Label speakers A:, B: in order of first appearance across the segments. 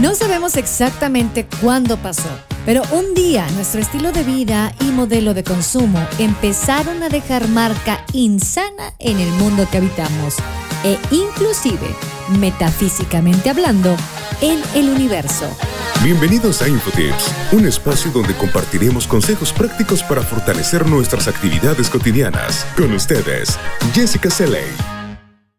A: No sabemos exactamente cuándo pasó, pero un día nuestro estilo de vida y modelo de consumo empezaron a dejar marca insana en el mundo que habitamos e inclusive, metafísicamente hablando, en el universo.
B: Bienvenidos a Infotips, un espacio donde compartiremos consejos prácticos para fortalecer nuestras actividades cotidianas. Con ustedes, Jessica Seley.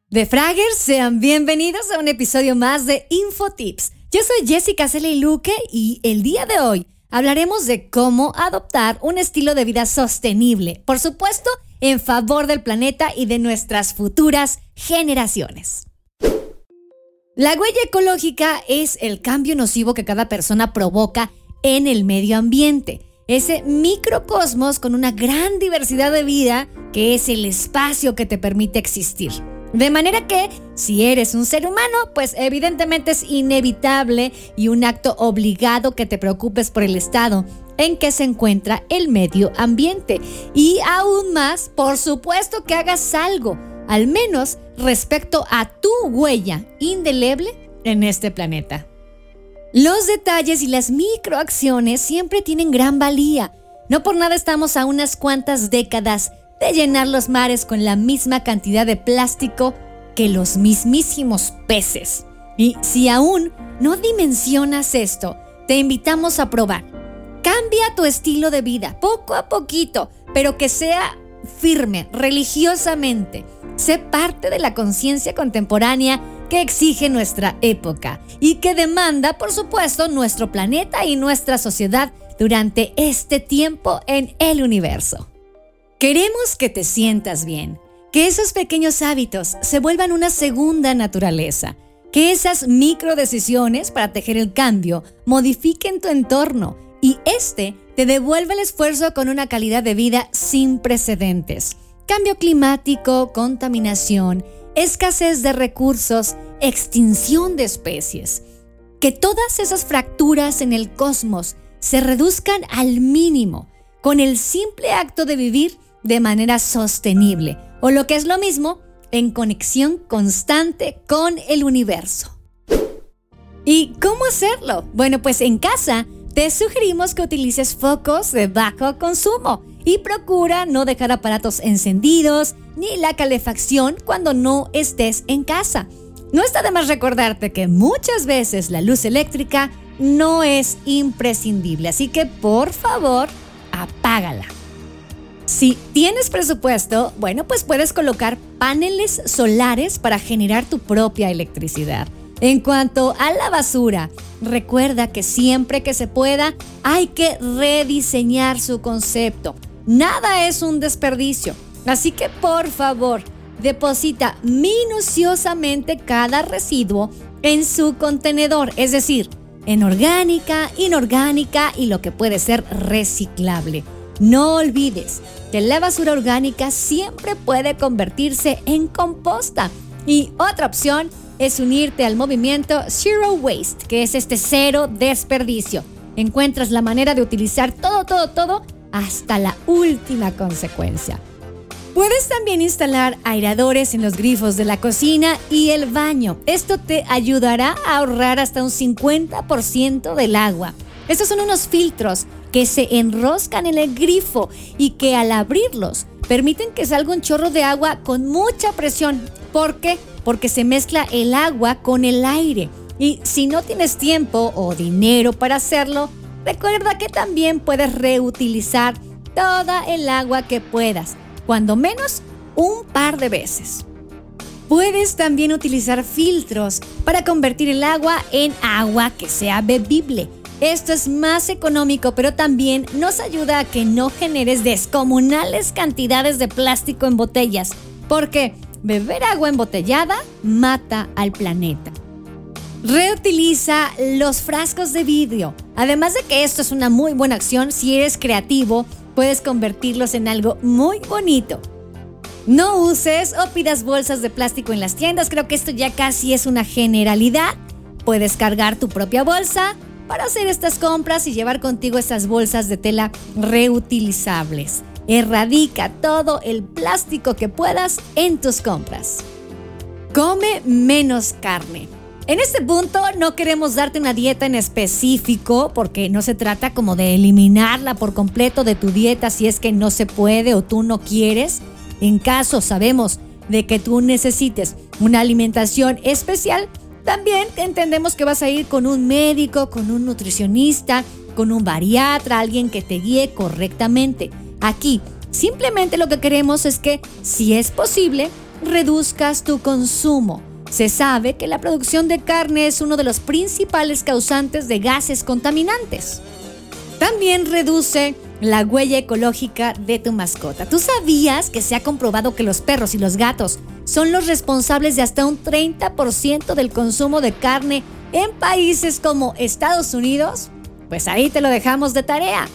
A: De Fraggers, sean bienvenidos a un episodio más de Infotips yo soy Jessica Cele Luque y el día de hoy hablaremos de cómo adoptar un estilo de vida sostenible, por supuesto, en favor del planeta y de nuestras futuras generaciones. La huella ecológica es el cambio nocivo que cada persona provoca en el medio ambiente, ese microcosmos con una gran diversidad de vida que es el espacio que te permite existir. De manera que, si eres un ser humano, pues evidentemente es inevitable y un acto obligado que te preocupes por el estado en que se encuentra el medio ambiente. Y aún más, por supuesto que hagas algo, al menos respecto a tu huella indeleble en este planeta. Los detalles y las microacciones siempre tienen gran valía. No por nada estamos a unas cuantas décadas de llenar los mares con la misma cantidad de plástico que los mismísimos peces. Y si aún no dimensionas esto, te invitamos a probar. Cambia tu estilo de vida poco a poquito, pero que sea firme, religiosamente. Sé parte de la conciencia contemporánea que exige nuestra época y que demanda, por supuesto, nuestro planeta y nuestra sociedad durante este tiempo en el universo. Queremos que te sientas bien, que esos pequeños hábitos se vuelvan una segunda naturaleza, que esas micro decisiones para tejer el cambio modifiquen tu entorno y este te devuelva el esfuerzo con una calidad de vida sin precedentes. Cambio climático, contaminación, escasez de recursos, extinción de especies. Que todas esas fracturas en el cosmos se reduzcan al mínimo con el simple acto de vivir de manera sostenible, o lo que es lo mismo, en conexión constante con el universo. ¿Y cómo hacerlo? Bueno, pues en casa te sugerimos que utilices focos de bajo consumo y procura no dejar aparatos encendidos ni la calefacción cuando no estés en casa. No está de más recordarte que muchas veces la luz eléctrica no es imprescindible, así que por favor, apágala. Si tienes presupuesto, bueno, pues puedes colocar paneles solares para generar tu propia electricidad. En cuanto a la basura, recuerda que siempre que se pueda hay que rediseñar su concepto. Nada es un desperdicio. Así que por favor, deposita minuciosamente cada residuo en su contenedor, es decir, en orgánica, inorgánica y lo que puede ser reciclable. No olvides que la basura orgánica siempre puede convertirse en composta. Y otra opción es unirte al movimiento Zero Waste, que es este cero desperdicio. Encuentras la manera de utilizar todo, todo, todo hasta la última consecuencia. Puedes también instalar airadores en los grifos de la cocina y el baño. Esto te ayudará a ahorrar hasta un 50% del agua. Estos son unos filtros que se enroscan en el grifo y que al abrirlos permiten que salga un chorro de agua con mucha presión. ¿Por qué? Porque se mezcla el agua con el aire. Y si no tienes tiempo o dinero para hacerlo, recuerda que también puedes reutilizar toda el agua que puedas, cuando menos un par de veces. Puedes también utilizar filtros para convertir el agua en agua que sea bebible esto es más económico, pero también nos ayuda a que no generes descomunales cantidades de plástico en botellas, porque beber agua embotellada mata al planeta. Reutiliza los frascos de vidrio. Además de que esto es una muy buena acción, si eres creativo, puedes convertirlos en algo muy bonito. No uses o pidas bolsas de plástico en las tiendas, creo que esto ya casi es una generalidad. Puedes cargar tu propia bolsa, para hacer estas compras y llevar contigo esas bolsas de tela reutilizables. Erradica todo el plástico que puedas en tus compras. Come menos carne. En este punto no queremos darte una dieta en específico porque no se trata como de eliminarla por completo de tu dieta si es que no se puede o tú no quieres. En caso sabemos de que tú necesites una alimentación especial, también entendemos que vas a ir con un médico, con un nutricionista, con un bariatra, alguien que te guíe correctamente. Aquí, simplemente lo que queremos es que, si es posible, reduzcas tu consumo. Se sabe que la producción de carne es uno de los principales causantes de gases contaminantes. También reduce la huella ecológica de tu mascota. ¿Tú sabías que se ha comprobado que los perros y los gatos son los responsables de hasta un 30% del consumo de carne en países como Estados Unidos? Pues ahí te lo dejamos de tarea.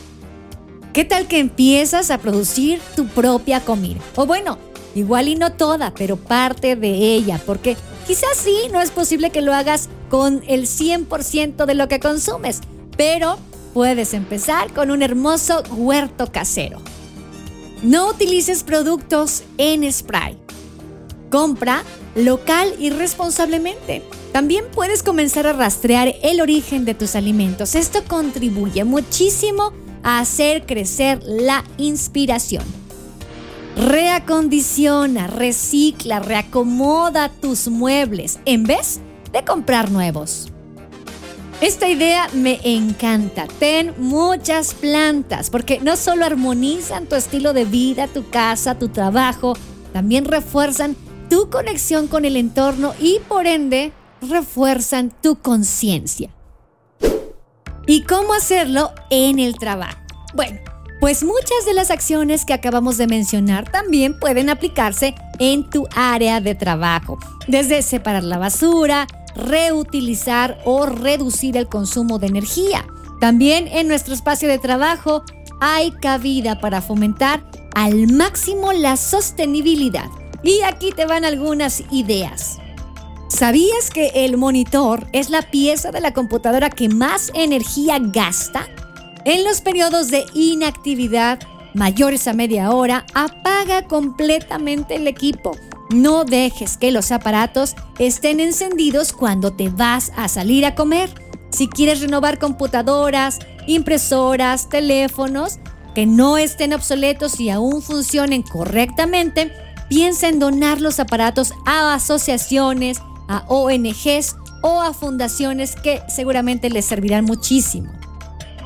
A: ¿Qué tal que empiezas a producir tu propia comida? O bueno, igual y no toda, pero parte de ella, porque quizás sí, no es posible que lo hagas con el 100% de lo que consumes, pero puedes empezar con un hermoso huerto casero. No utilices productos en spray. Compra local y responsablemente. También puedes comenzar a rastrear el origen de tus alimentos. Esto contribuye muchísimo a hacer crecer la inspiración. Reacondiciona, recicla, reacomoda tus muebles en vez de comprar nuevos. Esta idea me encanta. Ten muchas plantas porque no solo armonizan tu estilo de vida, tu casa, tu trabajo, también refuerzan tu conexión con el entorno y por ende refuerzan tu conciencia. ¿Y cómo hacerlo en el trabajo? Bueno, pues muchas de las acciones que acabamos de mencionar también pueden aplicarse en tu área de trabajo, desde separar la basura, reutilizar o reducir el consumo de energía. También en nuestro espacio de trabajo hay cabida para fomentar al máximo la sostenibilidad y aquí te van algunas ideas. ¿Sabías que el monitor es la pieza de la computadora que más energía gasta? En los periodos de inactividad mayores a media hora, apaga completamente el equipo. No dejes que los aparatos estén encendidos cuando te vas a salir a comer. Si quieres renovar computadoras, impresoras, teléfonos, que no estén obsoletos y aún funcionen correctamente, piensa en donar los aparatos a asociaciones, a ONGs o a fundaciones que seguramente les servirán muchísimo.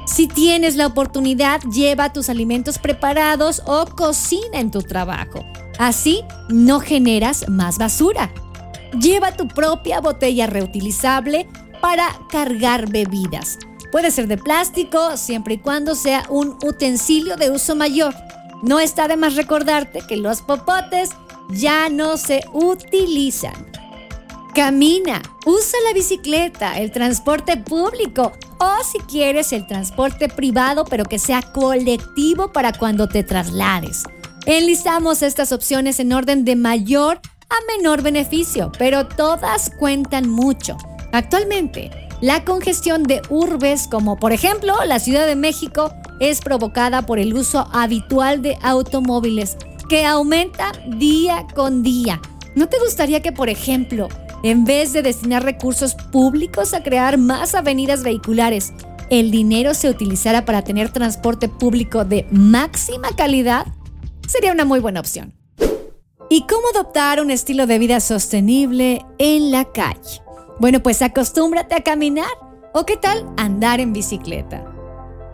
A: Si tienes la oportunidad, lleva tus alimentos preparados o cocina en tu trabajo. Así no generas más basura. Lleva tu propia botella reutilizable para cargar bebidas. Puede ser de plástico siempre y cuando sea un utensilio de uso mayor. No está de más recordarte que los popotes ya no se utilizan. Camina, usa la bicicleta, el transporte público o si quieres el transporte privado pero que sea colectivo para cuando te traslades. Enlistamos estas opciones en orden de mayor a menor beneficio, pero todas cuentan mucho. Actualmente, la congestión de urbes como por ejemplo la Ciudad de México es provocada por el uso habitual de automóviles, que aumenta día con día. ¿No te gustaría que, por ejemplo, en vez de destinar recursos públicos a crear más avenidas vehiculares, el dinero se utilizara para tener transporte público de máxima calidad? Sería una muy buena opción. ¿Y cómo adoptar un estilo de vida sostenible en la calle? Bueno, pues acostúmbrate a caminar. ¿O qué tal andar en bicicleta?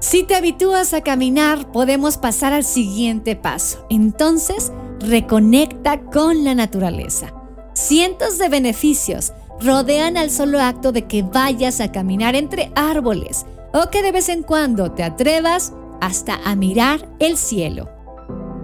A: Si te habitúas a caminar, podemos pasar al siguiente paso. Entonces, reconecta con la naturaleza. Cientos de beneficios rodean al solo acto de que vayas a caminar entre árboles o que de vez en cuando te atrevas hasta a mirar el cielo.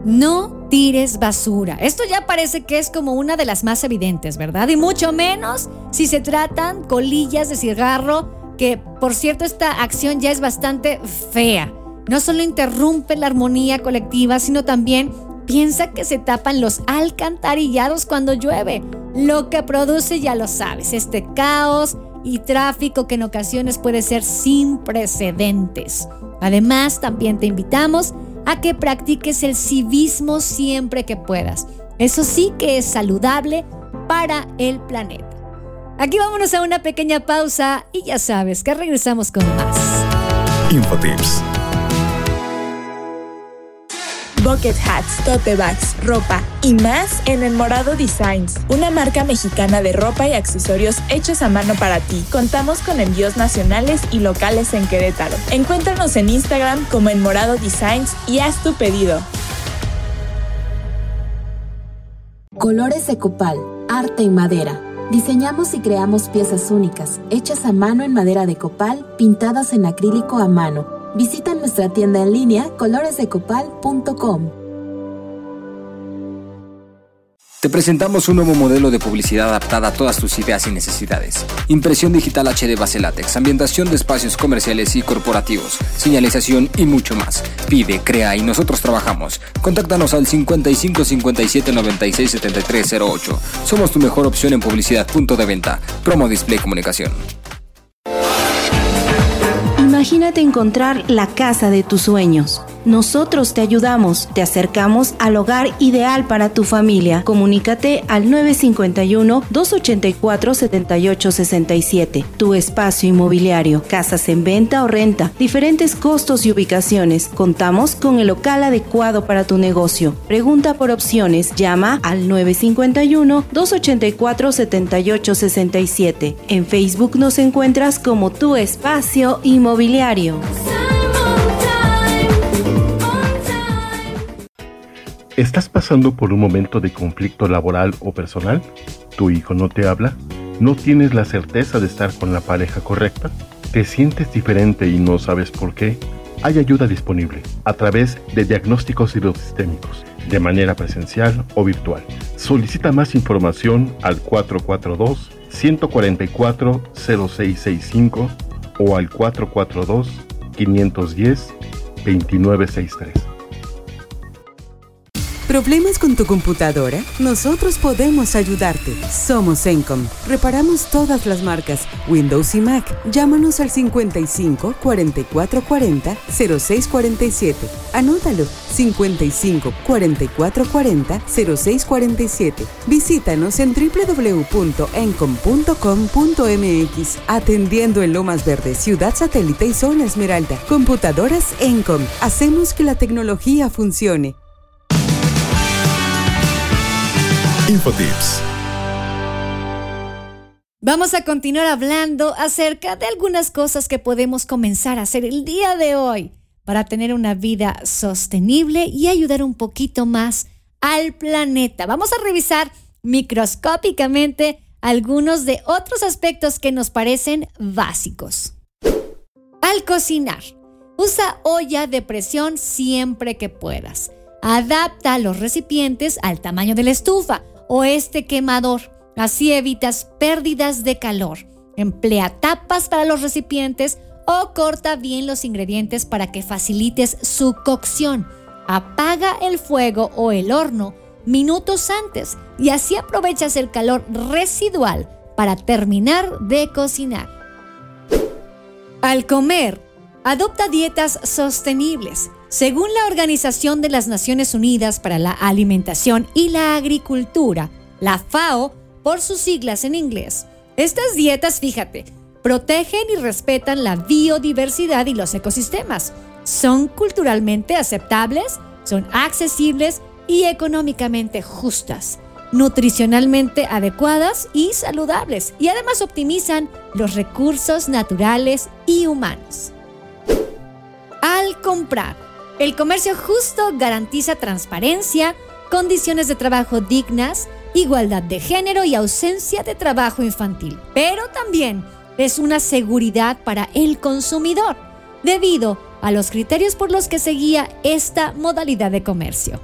A: No tires basura. Esto ya parece que es como una de las más evidentes, ¿verdad? Y mucho menos si se tratan colillas de cigarro que por cierto esta acción ya es bastante fea. No solo interrumpe la armonía colectiva, sino también piensa que se tapan los alcantarillados cuando llueve, lo que produce, ya lo sabes, este caos y tráfico que en ocasiones puede ser sin precedentes. Además, también te invitamos a que practiques el civismo siempre que puedas. Eso sí que es saludable para el planeta. Aquí vámonos a una pequeña pausa y ya sabes que regresamos con más.
B: Infotips.
C: Bucket hats, tote bags, ropa y más en El Morado Designs, una marca mexicana de ropa y accesorios hechos a mano para ti. Contamos con envíos nacionales y locales en Querétaro. Encuéntranos en Instagram como El Morado Designs y haz tu pedido.
D: Colores de Copal, arte en madera. Diseñamos y creamos piezas únicas, hechas a mano en madera de copal, pintadas en acrílico a mano Visita nuestra tienda en línea coloresdecopal.com.
E: Te presentamos un nuevo modelo de publicidad adaptada a todas tus ideas y necesidades. Impresión digital HD base látex, ambientación de espacios comerciales y corporativos, señalización y mucho más. Pide, crea y nosotros trabajamos. Contáctanos al 55 57 96 73 08. Somos tu mejor opción en publicidad. Punto de venta. Promo Display Comunicación.
F: Imagínate encontrar la casa de tus sueños. Nosotros te ayudamos, te acercamos al hogar ideal para tu familia. Comunícate al 951-284-7867. Tu espacio inmobiliario, casas en venta o renta, diferentes costos y ubicaciones. Contamos con el local adecuado para tu negocio. Pregunta por opciones, llama al 951-284-7867. En Facebook nos encuentras como tu espacio inmobiliario.
G: ¿Estás pasando por un momento de conflicto laboral o personal? ¿Tu hijo no te habla? ¿No tienes la certeza de estar con la pareja correcta? ¿Te sientes diferente y no sabes por qué? Hay ayuda disponible a través de diagnósticos sistémicos, de manera presencial o virtual. Solicita más información al 442 144 0665 o al 442 510 2963.
H: ¿Problemas con tu computadora? Nosotros podemos ayudarte. Somos Encom. Reparamos todas las marcas, Windows y Mac. Llámanos al 55 44 40 06 47. Anótalo 55 44 40 06 47. Visítanos en www.encom.com.mx. Atendiendo en Lomas Verdes, Ciudad Satélite y Zona Esmeralda. Computadoras Encom. Hacemos que la tecnología funcione.
B: Infotips.
A: Vamos a continuar hablando acerca de algunas cosas que podemos comenzar a hacer el día de hoy para tener una vida sostenible y ayudar un poquito más al planeta. Vamos a revisar microscópicamente algunos de otros aspectos que nos parecen básicos. Al cocinar, usa olla de presión siempre que puedas. Adapta los recipientes al tamaño de la estufa o este quemador. Así evitas pérdidas de calor. Emplea tapas para los recipientes o corta bien los ingredientes para que facilites su cocción. Apaga el fuego o el horno minutos antes y así aprovechas el calor residual para terminar de cocinar. Al comer, adopta dietas sostenibles. Según la Organización de las Naciones Unidas para la Alimentación y la Agricultura, la FAO, por sus siglas en inglés, estas dietas, fíjate, protegen y respetan la biodiversidad y los ecosistemas. Son culturalmente aceptables, son accesibles y económicamente justas, nutricionalmente adecuadas y saludables, y además optimizan los recursos naturales y humanos. Al comprar, el comercio justo garantiza transparencia, condiciones de trabajo dignas, igualdad de género y ausencia de trabajo infantil. Pero también es una seguridad para el consumidor, debido a los criterios por los que se guía esta modalidad de comercio.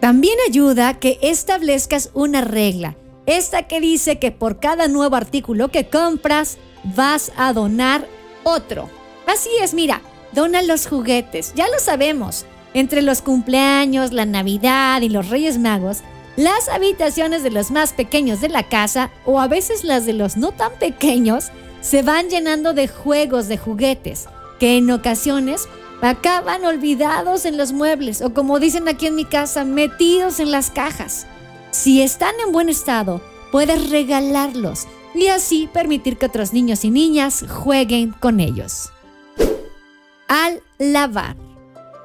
A: También ayuda que establezcas una regla, esta que dice que por cada nuevo artículo que compras vas a donar otro. Así es, mira, Dona los juguetes, ya lo sabemos. Entre los cumpleaños, la Navidad y los Reyes Magos, las habitaciones de los más pequeños de la casa, o a veces las de los no tan pequeños, se van llenando de juegos de juguetes, que en ocasiones acaban olvidados en los muebles, o como dicen aquí en mi casa, metidos en las cajas. Si están en buen estado, puedes regalarlos y así permitir que otros niños y niñas jueguen con ellos. Al lavar.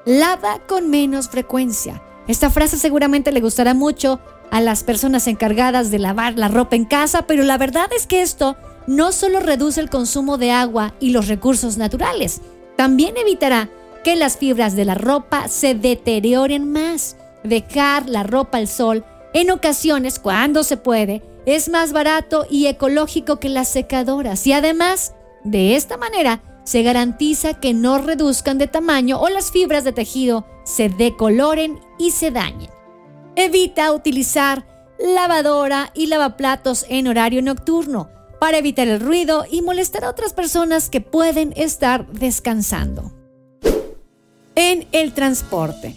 A: Lava con menos frecuencia. Esta frase seguramente le gustará mucho a las personas encargadas de lavar la ropa en casa, pero la verdad es que esto no solo reduce el consumo de agua y los recursos naturales, también evitará que las fibras de la ropa se deterioren más. Dejar la ropa al sol, en ocasiones, cuando se puede, es más barato y ecológico que las secadoras y además, de esta manera, se garantiza que no reduzcan de tamaño o las fibras de tejido se decoloren y se dañen. Evita utilizar lavadora y lavaplatos en horario nocturno para evitar el ruido y molestar a otras personas que pueden estar descansando. En el transporte.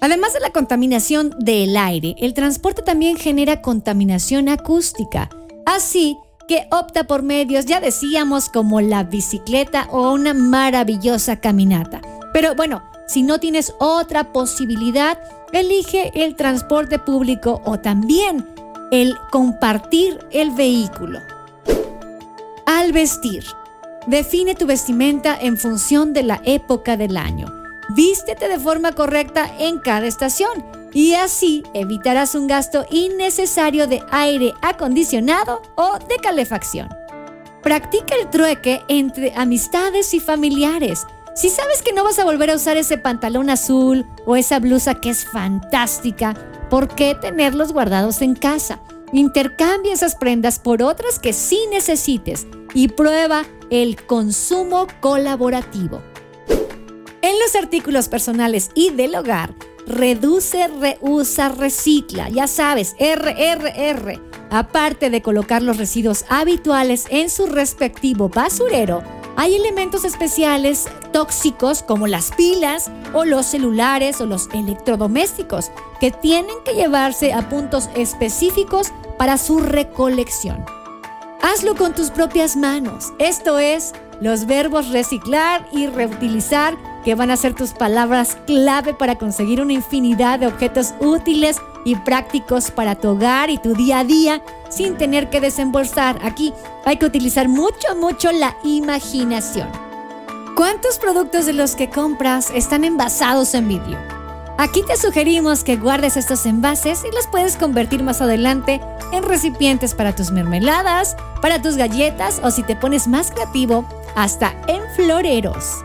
A: Además de la contaminación del aire, el transporte también genera contaminación acústica. Así que opta por medios, ya decíamos, como la bicicleta o una maravillosa caminata. Pero bueno, si no tienes otra posibilidad, elige el transporte público o también el compartir el vehículo. Al vestir. Define tu vestimenta en función de la época del año. Vístete de forma correcta en cada estación y así evitarás un gasto innecesario de aire acondicionado o de calefacción. Practica el trueque entre amistades y familiares. Si sabes que no vas a volver a usar ese pantalón azul o esa blusa que es fantástica, ¿por qué tenerlos guardados en casa? Intercambia esas prendas por otras que sí necesites y prueba el consumo colaborativo. En los artículos personales y del hogar, reduce, reusa, recicla. Ya sabes, RRR. Aparte de colocar los residuos habituales en su respectivo basurero, hay elementos especiales tóxicos como las pilas o los celulares o los electrodomésticos que tienen que llevarse a puntos específicos para su recolección. Hazlo con tus propias manos. Esto es los verbos reciclar y reutilizar que van a ser tus palabras clave para conseguir una infinidad de objetos útiles y prácticos para tu hogar y tu día a día sin tener que desembolsar. Aquí hay que utilizar mucho, mucho la imaginación. ¿Cuántos productos de los que compras están envasados en vidrio? Aquí te sugerimos que guardes estos envases y los puedes convertir más adelante en recipientes para tus mermeladas, para tus galletas o si te pones más creativo, hasta en floreros.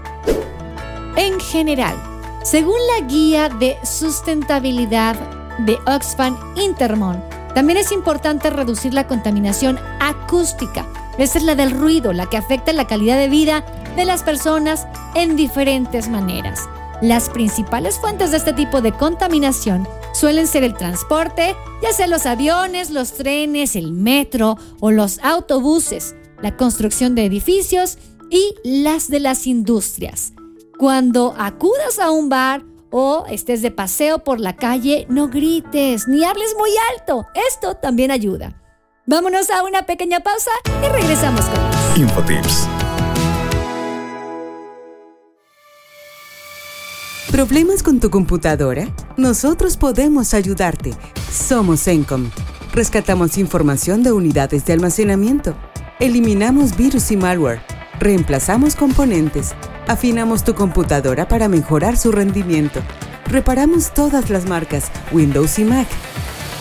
A: En general, según la guía de sustentabilidad de Oxfam Intermon, también es importante reducir la contaminación acústica. Esa es la del ruido, la que afecta la calidad de vida de las personas en diferentes maneras. Las principales fuentes de este tipo de contaminación suelen ser el transporte, ya sea los aviones, los trenes, el metro o los autobuses, la construcción de edificios y las de las industrias. Cuando acudas a un bar o estés de paseo por la calle, no grites ni hables muy alto. Esto también ayuda. Vámonos a una pequeña pausa y regresamos con más.
B: Infotips.
H: ¿Problemas con tu computadora? Nosotros podemos ayudarte. Somos Encom. Rescatamos información de unidades de almacenamiento. Eliminamos virus y malware. Reemplazamos componentes. Afinamos tu computadora para mejorar su rendimiento. Reparamos todas las marcas Windows y Mac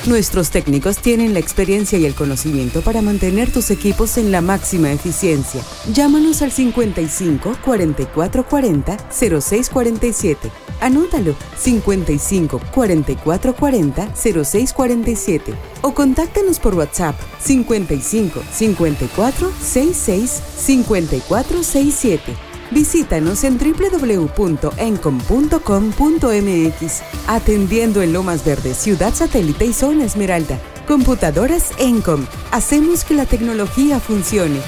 H: Nuestros técnicos tienen la experiencia y el conocimiento para mantener tus equipos en la máxima eficiencia. Llámanos al 55 44 40 06 47. Anótalo 55 44 40 06 47 o contáctanos por WhatsApp 55 54 66 54 67. Visítanos en www.encom.com.mx, atendiendo en Lomas Verdes, Ciudad Satélite y Zona Esmeralda. Computadoras Encom. Hacemos que la tecnología funcione.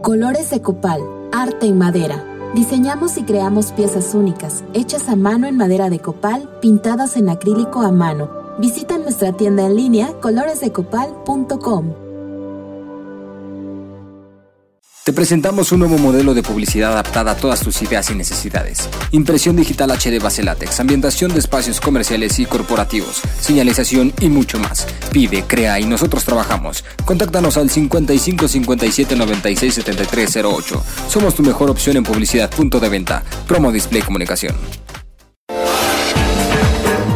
D: Colores de copal, arte en madera. Diseñamos y creamos piezas únicas, hechas a mano en madera de copal, pintadas en acrílico a mano. Visita nuestra tienda en línea coloresdecopal.com.
E: Te presentamos un nuevo modelo de publicidad adaptada a todas tus ideas y necesidades. Impresión digital HD base látex, ambientación de espacios comerciales y corporativos, señalización y mucho más. Pide, crea y nosotros trabajamos. Contáctanos al 55 57 96 73 08. Somos tu mejor opción en publicidad punto de venta. Promo Display Comunicación.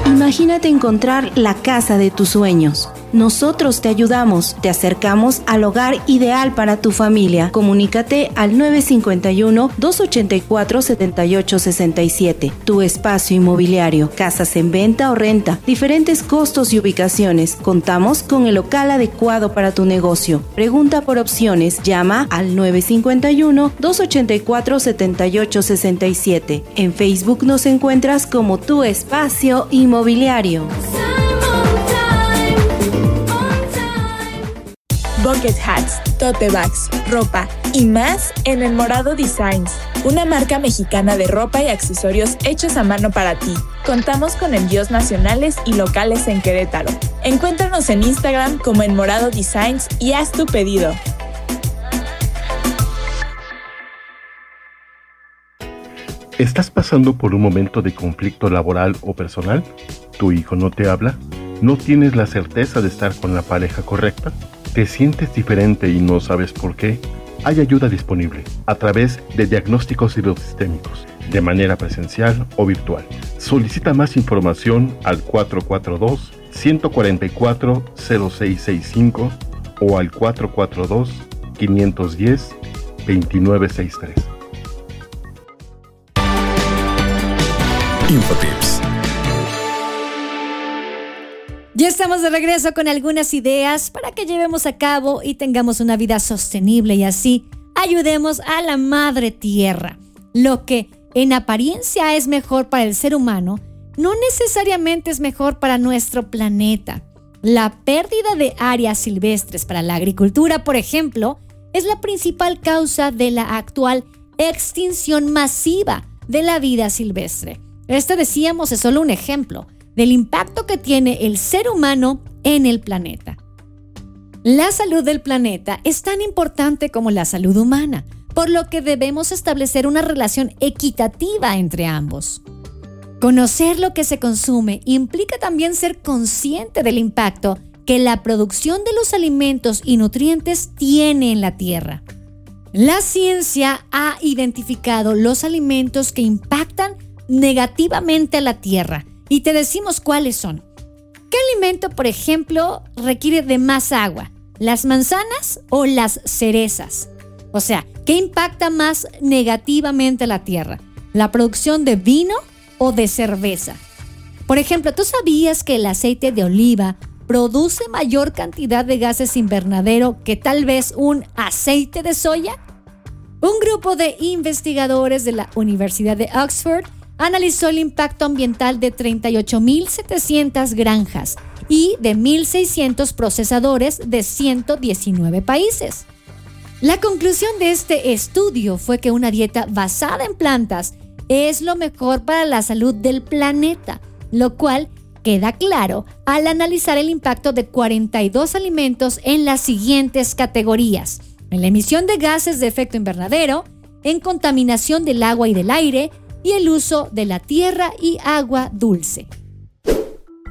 F: Imagínate encontrar la casa de tus sueños. Nosotros te ayudamos, te acercamos al hogar ideal para tu familia. Comunícate al 951-284-7867. Tu espacio inmobiliario, casas en venta o renta, diferentes costos y ubicaciones. Contamos con el local adecuado para tu negocio. Pregunta por opciones, llama al 951-284-7867. En Facebook nos encuentras como tu espacio inmobiliario.
C: Bucket hats, tote bags, ropa y más en El Morado Designs, una marca mexicana de ropa y accesorios hechos a mano para ti. Contamos con envíos nacionales y locales en Querétaro. Encuéntranos en Instagram como El Morado Designs y haz tu pedido.
G: ¿Estás pasando por un momento de conflicto laboral o personal? ¿Tu hijo no te habla? ¿No tienes la certeza de estar con la pareja correcta? ¿Te sientes diferente y no sabes por qué? Hay ayuda disponible a través de diagnósticos sistémicos, de manera presencial o virtual. Solicita más información al 442-144-0665 o al 442-510-2963.
B: Infotips
A: Ya estamos de regreso con algunas ideas para que llevemos a cabo y tengamos una vida sostenible y así ayudemos a la madre tierra. Lo que en apariencia es mejor para el ser humano, no necesariamente es mejor para nuestro planeta. La pérdida de áreas silvestres para la agricultura, por ejemplo, es la principal causa de la actual extinción masiva de la vida silvestre. Este decíamos es solo un ejemplo del impacto que tiene el ser humano en el planeta. La salud del planeta es tan importante como la salud humana, por lo que debemos establecer una relación equitativa entre ambos. Conocer lo que se consume implica también ser consciente del impacto que la producción de los alimentos y nutrientes tiene en la Tierra. La ciencia ha identificado los alimentos que impactan negativamente a la Tierra y te decimos cuáles son. ¿Qué alimento, por ejemplo, requiere de más agua? ¿Las manzanas o las cerezas? O sea, ¿qué impacta más negativamente a la tierra? ¿La producción de vino o de cerveza? Por ejemplo, ¿tú sabías que el aceite de oliva produce mayor cantidad de gases invernadero que tal vez un aceite de soya? Un grupo de investigadores de la Universidad de Oxford analizó el impacto ambiental de 38.700 granjas y de 1.600 procesadores de 119 países. La conclusión de este estudio fue que una dieta basada en plantas es lo mejor para la salud del planeta, lo cual queda claro al analizar el impacto de 42 alimentos en las siguientes categorías. En la emisión de gases de efecto invernadero, en contaminación del agua y del aire, y el uso de la tierra y agua dulce.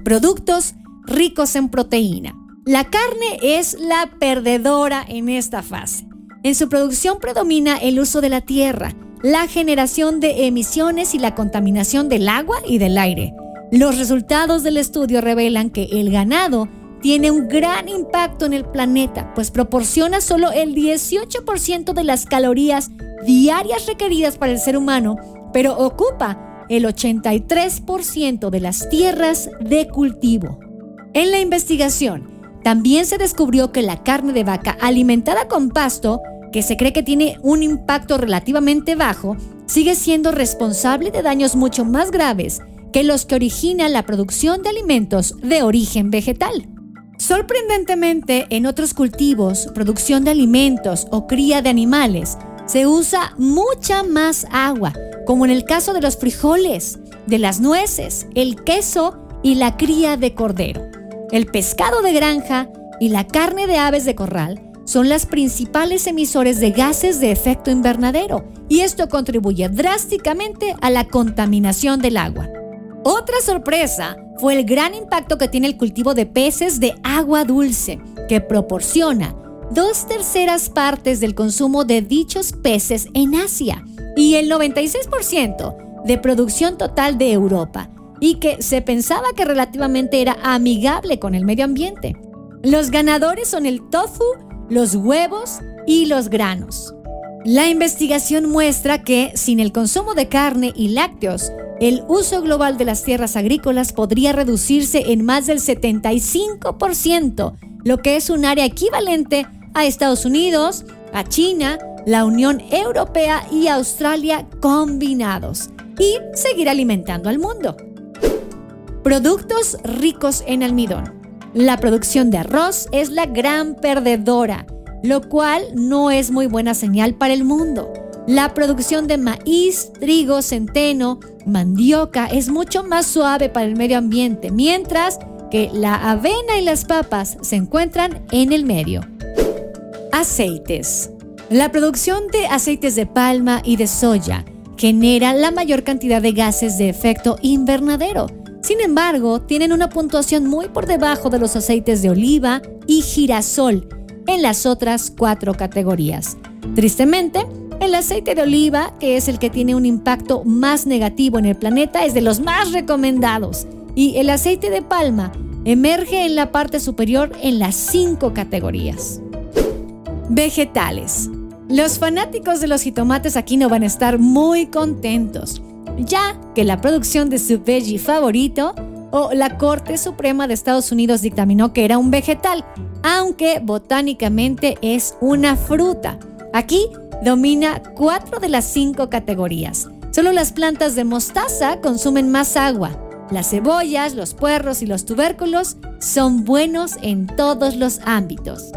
A: Productos ricos en proteína. La carne es la perdedora en esta fase. En su producción predomina el uso de la tierra, la generación de emisiones y la contaminación del agua y del aire. Los resultados del estudio revelan que el ganado tiene un gran impacto en el planeta, pues proporciona solo el 18% de las calorías diarias requeridas para el ser humano pero ocupa el 83% de las tierras de cultivo. En la investigación, también se descubrió que la carne de vaca alimentada con pasto, que se cree que tiene un impacto relativamente bajo, sigue siendo responsable de daños mucho más graves que los que originan la producción de alimentos de origen vegetal. Sorprendentemente, en otros cultivos, producción de alimentos o cría de animales, se usa mucha más agua, como en el caso de los frijoles, de las nueces, el queso y la cría de cordero. El pescado de granja y la carne de aves de corral son las principales emisores de gases de efecto invernadero y esto contribuye drásticamente a la contaminación del agua. Otra sorpresa fue el gran impacto que tiene el cultivo de peces de agua dulce, que proporciona dos terceras partes del consumo de dichos peces en Asia y el 96% de producción total de Europa, y que se pensaba que relativamente era amigable con el medio ambiente. Los ganadores son el tofu, los huevos y los granos. La investigación muestra que sin el consumo de carne y lácteos, el uso global de las tierras agrícolas podría reducirse en más del 75%, lo que es un área equivalente a Estados Unidos, a China, la Unión Europea y Australia combinados, y seguir alimentando al mundo. Productos ricos en almidón. La producción de arroz es la gran perdedora, lo cual no es muy buena señal para el mundo. La producción de maíz, trigo, centeno, mandioca es mucho más suave para el medio ambiente, mientras que la avena y las papas se encuentran en el medio. Aceites. La producción de aceites de palma y de soya genera la mayor cantidad de gases de efecto invernadero. Sin embargo, tienen una puntuación muy por debajo de los aceites de oliva y girasol en las otras cuatro categorías. Tristemente, el aceite de oliva, que es el que tiene un impacto más negativo en el planeta, es de los más recomendados. Y el aceite de palma emerge en la parte superior en las cinco categorías. Vegetales. Los fanáticos de los jitomates aquí no van a estar muy contentos, ya que la producción de su veggie favorito o la Corte Suprema de Estados Unidos dictaminó que era un vegetal, aunque botánicamente es una fruta. Aquí domina cuatro de las cinco categorías. Solo las plantas de mostaza consumen más agua. Las cebollas, los puerros y los tubérculos son buenos en todos los ámbitos.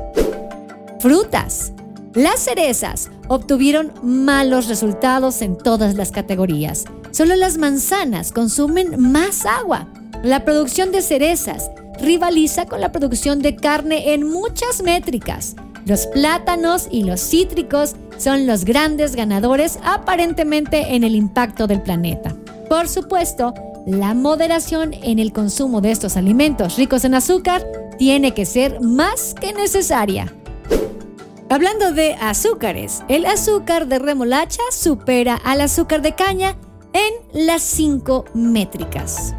A: Frutas. Las cerezas obtuvieron malos resultados en todas las categorías. Solo las manzanas consumen más agua. La producción de cerezas rivaliza con la producción de carne en muchas métricas. Los plátanos y los cítricos son los grandes ganadores aparentemente en el impacto del planeta. Por supuesto, la moderación en el consumo de estos alimentos ricos en azúcar tiene que ser más que necesaria. Hablando de azúcares, el azúcar de remolacha supera al azúcar de caña en las 5 métricas.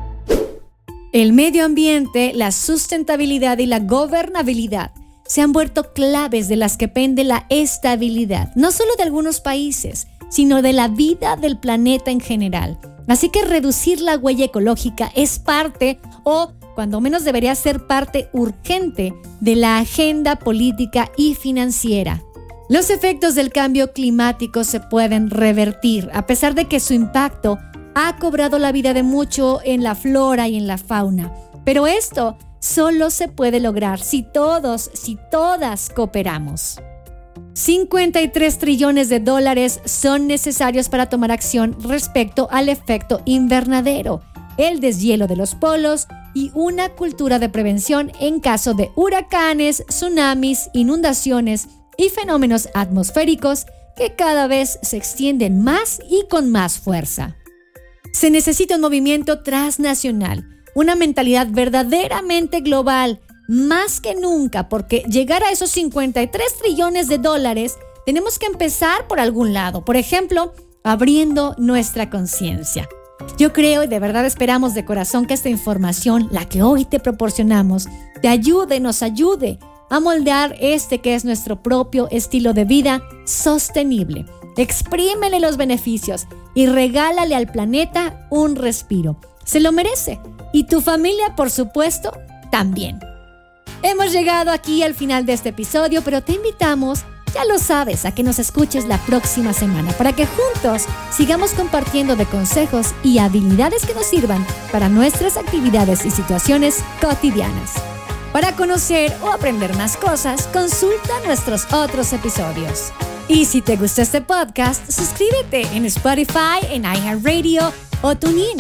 A: El medio ambiente, la sustentabilidad y la gobernabilidad se han vuelto claves de las que pende la estabilidad, no solo de algunos países, sino de la vida del planeta en general. Así que reducir la huella ecológica es parte o cuando menos debería ser parte urgente de la agenda política y financiera. Los efectos del cambio climático se pueden revertir, a pesar de que su impacto ha cobrado la vida de mucho en la flora y en la fauna. Pero esto solo se puede lograr si todos, si todas cooperamos. 53 trillones de dólares son necesarios para tomar acción respecto al efecto invernadero, el deshielo de los polos y una cultura de prevención en caso de huracanes, tsunamis, inundaciones y fenómenos atmosféricos que cada vez se extienden más y con más fuerza. Se necesita un movimiento transnacional, una mentalidad verdaderamente global, más que nunca, porque llegar a esos 53 trillones de dólares tenemos que empezar por algún lado, por ejemplo, abriendo nuestra conciencia. Yo creo y de verdad esperamos de corazón que esta información, la que hoy te proporcionamos, te ayude, nos ayude a moldear este que es nuestro propio estilo de vida sostenible. Exprímele los beneficios y regálale al planeta un respiro. Se lo merece. Y tu familia, por supuesto, también. Hemos llegado aquí al final de este episodio, pero te invitamos ya lo sabes, a que nos escuches la próxima semana para que juntos sigamos compartiendo de consejos y habilidades que nos sirvan para nuestras actividades y situaciones cotidianas. Para conocer o aprender más cosas, consulta nuestros otros episodios. Y si te gustó este podcast, suscríbete en Spotify, en iHeartRadio o TuneIn.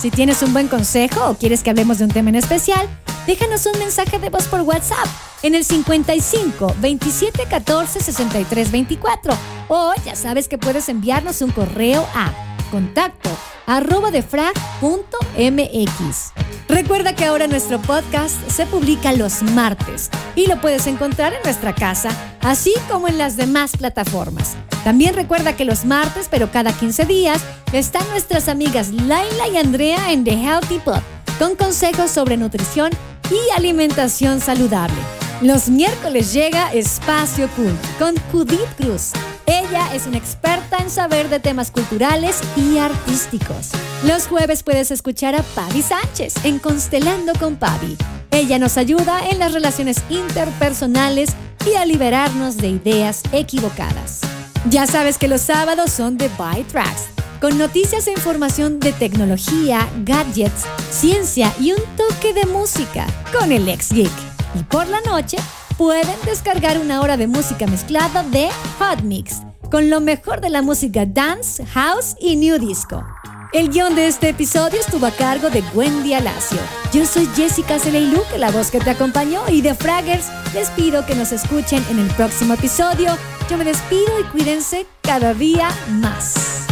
A: Si tienes un buen consejo o quieres que hablemos de un tema en especial, déjanos un mensaje de voz por WhatsApp en el 55 27 14 63 24. O ya sabes que puedes enviarnos un correo a contacto arroba MX. Recuerda que ahora nuestro podcast se publica los martes y lo puedes encontrar en nuestra casa, así como en las demás plataformas. También recuerda que los martes, pero cada 15 días, están nuestras amigas Laila y Andrea en The Healthy Pod, con consejos sobre nutrición y alimentación saludable. Los miércoles llega Espacio Cool con Judith Cruz. Ella es una experta en saber de temas culturales y artísticos. Los jueves puedes escuchar a Pavi Sánchez en Constelando con Pavi. Ella nos ayuda en las relaciones interpersonales y a liberarnos de ideas equivocadas. Ya sabes que los sábados son de By Tracks, con noticias e información de tecnología, gadgets, ciencia y un toque de música con el ex geek y por la noche pueden descargar una hora de música mezclada de Hot Mix, con lo mejor de la música dance, house y new disco. El guion de este episodio estuvo a cargo de Wendy Alacio. Yo soy Jessica Celeiluque, la voz que te acompañó, y de Fraggers les pido que nos escuchen en el próximo episodio. Yo me despido y cuídense cada día más.